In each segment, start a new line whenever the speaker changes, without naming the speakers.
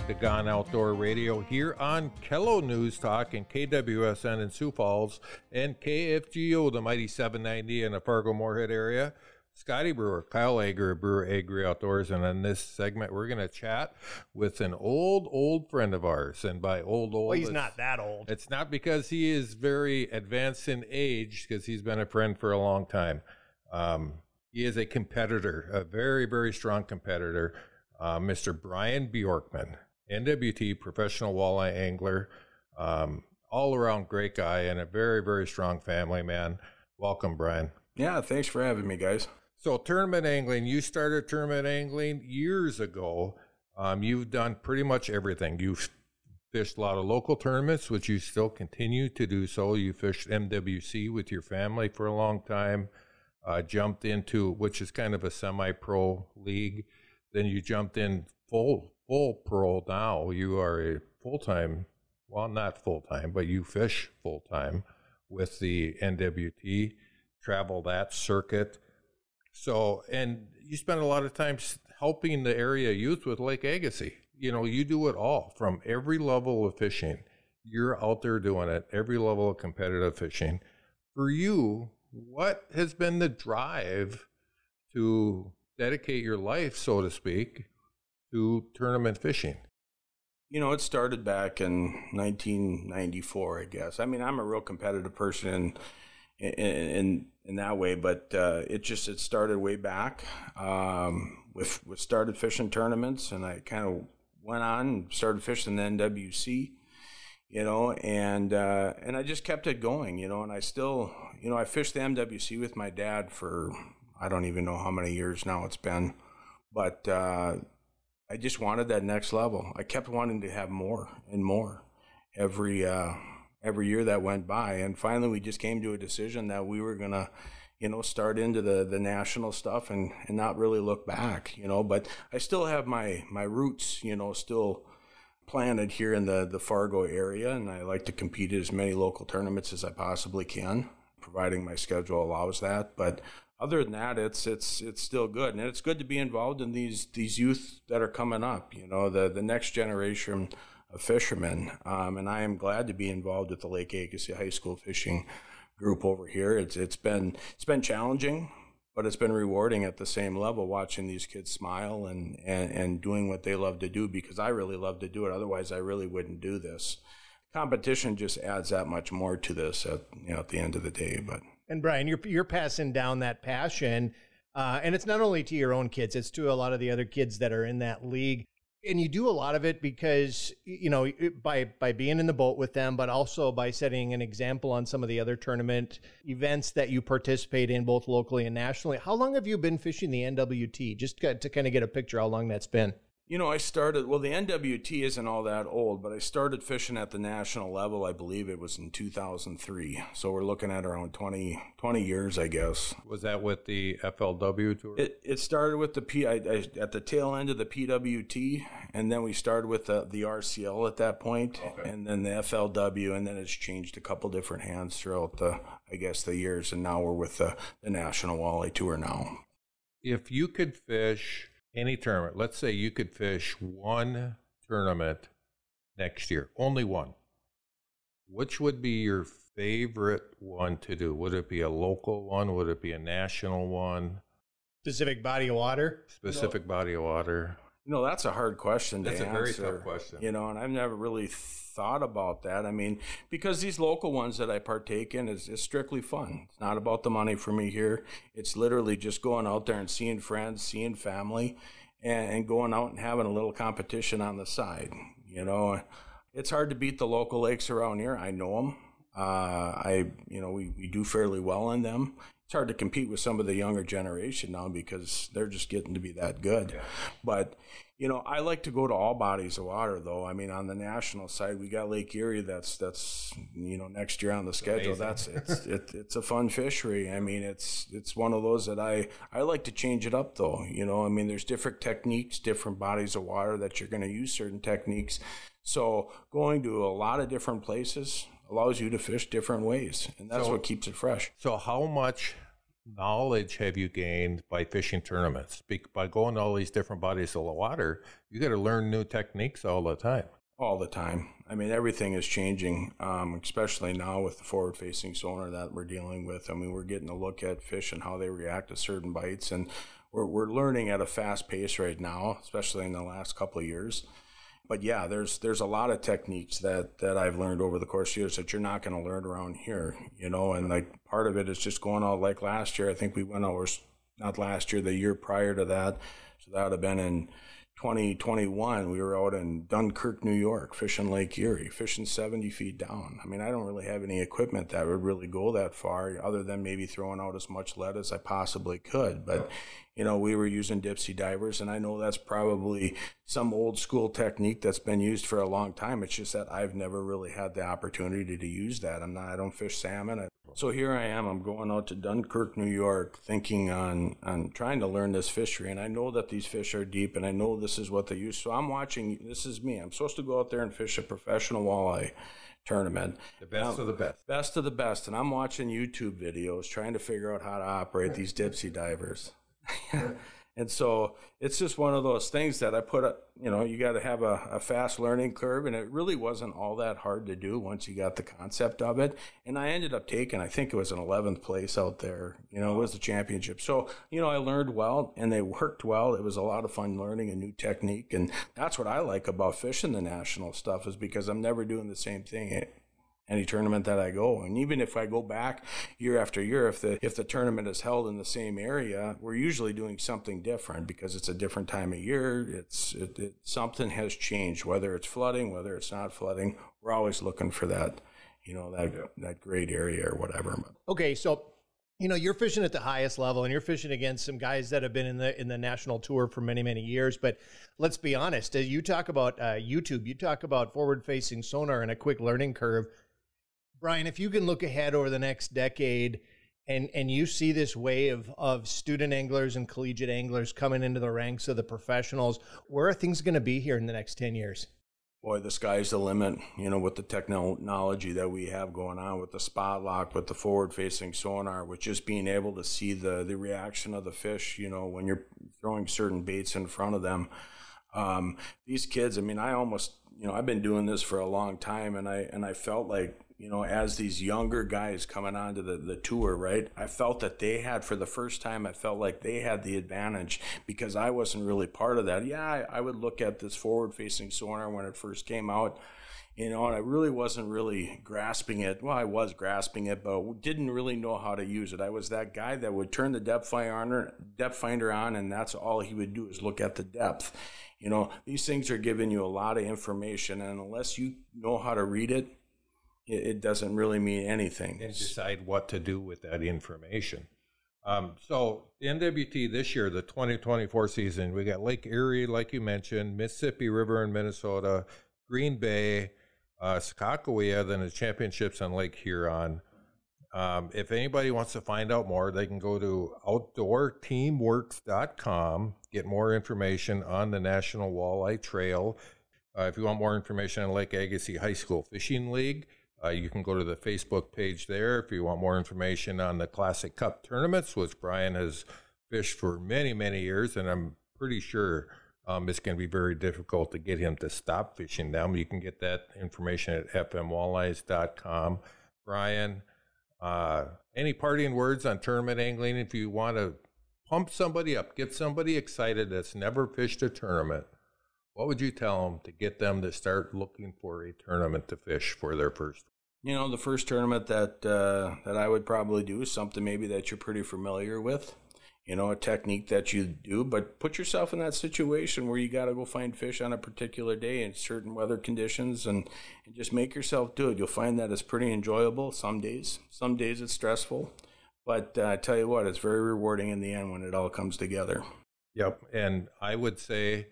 back to Gone Outdoor Radio here on KELO News Talk and KWSN in Sioux Falls and KFGO, the mighty 790 in the Fargo Moorhead area. Scotty Brewer, Kyle Ager, Brewer Ager Outdoors, and in this segment, we're going to chat with an old, old friend of ours. And by old, old,
Well, he's not that old.
It's not because he is very advanced in age, because he's been a friend for a long time. Um, he is a competitor, a very, very strong competitor, uh, Mr. Brian Bjorkman, NWT professional walleye angler, um, all around great guy, and a very, very strong family man. Welcome, Brian.
Yeah, thanks for having me, guys.
So tournament angling, you started tournament angling years ago. Um, you've done pretty much everything. You've fished a lot of local tournaments, which you still continue to do so. You fished MWC with your family for a long time. Uh, jumped into which is kind of a semi-pro league. Then you jumped in full full pro. Now you are a full time, well, not full time, but you fish full time with the NWT. Travel that circuit. So, and you spend a lot of time helping the area youth with Lake Agassiz. You know, you do it all from every level of fishing. You're out there doing it, every level of competitive fishing. For you, what has been the drive to dedicate your life, so to speak, to tournament fishing?
You know, it started back in 1994, I guess. I mean, I'm a real competitive person in in in, that way, but uh, it just it started way back um, with with started fishing tournaments, and I kind of went on and started fishing the MWC. You know, and uh, and I just kept it going. You know, and I still, you know, I fished the MWC with my dad for I don't even know how many years now it's been, but. Uh, I just wanted that next level. I kept wanting to have more and more every uh, every year that went by, and finally we just came to a decision that we were gonna, you know, start into the the national stuff and and not really look back, you know. But I still have my my roots, you know, still planted here in the the Fargo area, and I like to compete at as many local tournaments as I possibly can, providing my schedule allows that. But other than that, it's it's it's still good, and it's good to be involved in these these youth that are coming up. You know, the the next generation of fishermen, um, and I am glad to be involved with the Lake Agassiz High School fishing group over here. It's it's been it's been challenging, but it's been rewarding at the same level. Watching these kids smile and and and doing what they love to do because I really love to do it. Otherwise, I really wouldn't do this. Competition just adds that much more to this at you know at the end of the day, but.
And Brian, you're you're passing down that passion, uh, and it's not only to your own kids; it's to a lot of the other kids that are in that league. And you do a lot of it because you know by by being in the boat with them, but also by setting an example on some of the other tournament events that you participate in, both locally and nationally. How long have you been fishing the NWT? Just to kind of get a picture how long that's been.
You know, I started, well, the NWT isn't all that old, but I started fishing at the national level, I believe it was in 2003. So we're looking at around 20, 20 years, I guess.
Was that with the FLW tour?
It, it started with the P, I, I, at the tail end of the PWT, and then we started with the, the RCL at that point, and then the FLW, and then it's changed a couple different hands throughout the, I guess, the years, and now we're with the, the National Walleye Tour now.
if you could fish any tournament, let's say you could fish one tournament next year, only one, which would be your favorite one to do? Would it be a local one? Would it be a national one?
Specific body of water.
Specific body of water?
You know, that's a hard question to answer.
That's a very tough question.
You know, and I've never really thought about that. I mean, because these local ones that I partake in is, is strictly fun. It's not about the money for me here. It's literally just going out there and seeing friends, seeing family, and, and going out and having a little competition on the side. You know, it's hard to beat the local lakes around here. I know them. Uh, I, you know, we, we do fairly well in them. It's hard to compete with some of the younger generation now because they're just getting to be that good. But, you know, I like to go to all bodies of water though. I mean, on the national side, we got Lake Erie. That's, that's, you know, next year on the schedule. That's, it's, it, it's a fun fishery. I mean, it's, it's one of those that I, I like to change it up though. You know, I mean, there's different techniques, different bodies of water that you're going to use certain techniques. So going to a lot of different places allows you to fish different ways, and that's
So-
what keeps it fresh.
So, how much knowledge have you gained by fishing tournaments? Be- by going to all these different bodies of water, you got to learn new techniques all the time.
All the time. I mean, everything is changing, um, especially now with the forward facing sonar that we're dealing with. I mean, we're getting a look at fish and how they react to certain bites, and we're, we're learning at a fast pace right now, especially in the last couple of years but yeah, there's there's a lot of techniques that that I've learned over the course of years that you're not going to learn around here, you know. And like part of it is just going out like last year. I think we went over not last year, the year prior to that. So that would have been in 2021, we were out in Dunkirk, New York, fishing Lake Erie, fishing 70 feet down. I mean, I don't really have any equipment that would really go that far, other than maybe throwing out as much lead as I possibly could. But, you know, we were using dipsy divers, and I know that's probably some old school technique that's been used for a long time. It's just that I've never really had the opportunity to use that. I'm not, I don't fish salmon. I so here I am. I'm going out to Dunkirk, New York, thinking on on trying to learn this fishery, and I know that these fish are deep, and I know this is what they use. So I'm watching. This is me. I'm supposed to go out there and fish a professional walleye tournament.
The best of the best.
Best of the best. And I'm watching YouTube videos trying to figure out how to operate these dipsy divers. And so it's just one of those things that I put, up, you know, you got to have a, a, fast learning curve. And it really wasn't all that hard to do once you got the concept of it. And I ended up taking, I think it was an 11th place out there, you know, it was the championship. So, you know, I learned well and they worked well. It was a lot of fun learning a new technique. And that's what I like about fishing the national stuff is because I'm never doing the same thing any tournament that I go. And even if I go back year after year, if the if the tournament is held in the same area, we're usually doing something different because it's a different time of year. It's it, it, something has changed, whether it's flooding, whether it's not flooding. We're always looking for that, you know, that that great area or whatever.
Okay, so you know you're fishing at the highest level and you're fishing against some guys that have been in the in the national tour for many many years but let's be honest as you talk about uh, youtube you talk about forward facing sonar and a quick learning curve Brian, if you can look ahead over the next decade and and you see this wave of student anglers and collegiate anglers coming into the ranks of the professionals, where are things going to be here in the next 10 years?
Boy, the sky's the limit, you know, with the technology that we have going on with the spot lock, with the forward facing sonar, with just being able to see the, the reaction of the fish, you know, when you're throwing certain baits in front of them. Um, these kids, I mean, I almost, you know, I've been doing this for a long time and I, and I felt like you know, as these younger guys coming onto the, the tour, right? I felt that they had, for the first time, I felt like they had the advantage because I wasn't really part of that. Yeah, I, I would look at this forward facing sonar when it first came out, you know, and I really wasn't really grasping it. Well, I was grasping it, but didn't really know how to use it. I was that guy that would turn the depth finder, depth finder on, and that's all he would do is look at the depth. You know, these things are giving you a lot of information, and unless you know how to read it, it, it doesn't really mean anything.
And decide what to do with that information. Um, so the NWT this year, the 2024 season, we got Lake Erie, like you mentioned, Mississippi River in Minnesota, Green Bay, uh, Sakakawea, then the championships on Lake Huron. Um, if anybody wants to find out more, they can go to outdoorteamworks.com, get more information on the National Walleye Trail. Uh, if you want more information on Lake Agassiz High School Fishing League, uh, you can go to the Facebook page there if you want more information on the Classic Cup tournaments, which Brian has fished for many, many years, and I'm pretty sure um, it's going to be very difficult to get him to stop fishing them. You can get that information at fmwalleyes.com. Brian, uh, any parting words on tournament angling? If you want to pump somebody up, get somebody excited that's never fished a tournament, what would you tell them to get them to start looking for a tournament to fish for their first
you know, the first tournament that uh, that I would probably do is something maybe that you're pretty familiar with. You know, a technique that you do, but put yourself in that situation where you got to go find fish on a particular day in certain weather conditions, and, and just make yourself do it. You'll find that it's pretty enjoyable. Some days, some days it's stressful, but uh, I tell you what, it's very rewarding in the end when it all comes together.
Yep, and I would say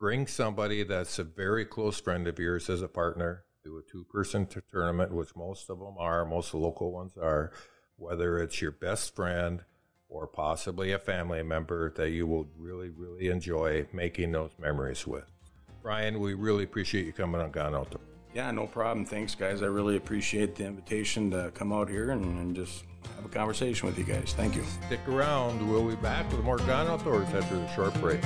bring somebody that's a very close friend of yours as a partner do a two person t- tournament, which most of them are, most local ones are, whether it's your best friend or possibly a family member that you will really, really enjoy making those memories with. Brian, we really appreciate you coming on Gone Outdoors.
Yeah, no problem. Thanks, guys. I really appreciate the invitation to come out here and, and just have a conversation with you guys. Thank you.
Stick around. We'll be back with more Gone Outdoors after the short break.